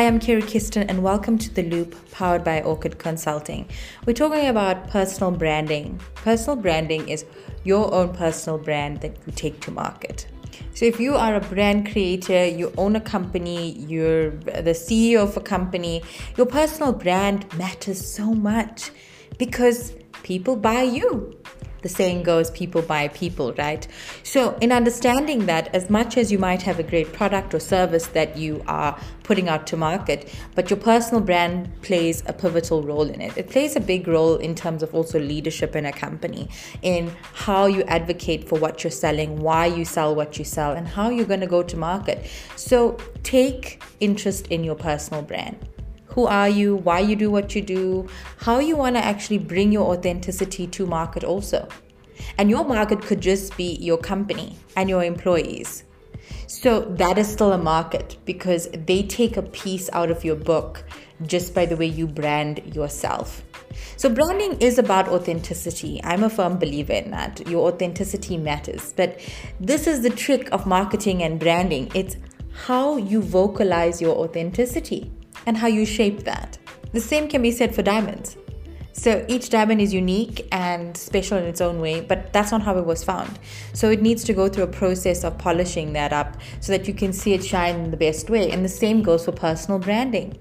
Hi, I'm Kiri Kiston, and welcome to The Loop, powered by Orkid Consulting. We're talking about personal branding. Personal branding is your own personal brand that you take to market. So, if you are a brand creator, you own a company, you're the CEO of a company, your personal brand matters so much because people buy you the saying goes people buy people right? So in understanding that as much as you might have a great product or service that you are putting out to market but your personal brand plays a pivotal role in it. It plays a big role in terms of also leadership in a company in how you advocate for what you're selling why you sell what you sell and how you're going to go to market. So take interest in your personal brand who are you, why you do what you do, how you want to actually bring your authenticity to market also. And your market could just be your company and your employees. So that is still a market because they take a piece out of your book just by the way you brand yourself. So, branding is about authenticity. I'm a firm believer in that. Your authenticity matters. But this is the trick of marketing and branding it's how you vocalize your authenticity and how you shape that. The same can be said for diamonds. So each diamond is unique and special in its own way, but that's not how it was found. So it needs to go through a process of polishing that up so that you can see it shine in the best way. And the same goes for personal branding.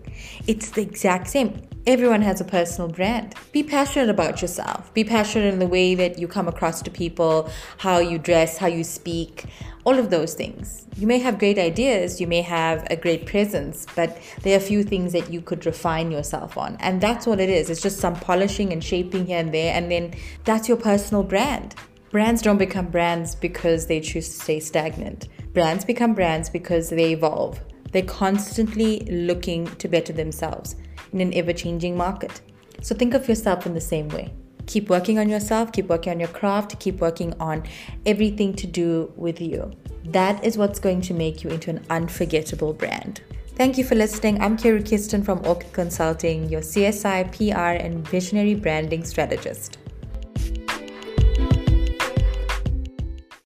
It's the exact same. Everyone has a personal brand. Be passionate about yourself. Be passionate in the way that you come across to people, how you dress, how you speak, all of those things. You may have great ideas, you may have a great presence, but there are a few things that you could refine yourself on. And that's what it is. It's just some polishing and shaping here and there, and then that's your personal brand. Brands don't become brands because they choose to stay stagnant. Brands become brands because they evolve. They're constantly looking to better themselves in an ever changing market. So think of yourself in the same way. Keep working on yourself, keep working on your craft, keep working on everything to do with you. That is what's going to make you into an unforgettable brand. Thank you for listening. I'm Kiri Kiston from Orkid Consulting, your CSI, PR, and visionary branding strategist.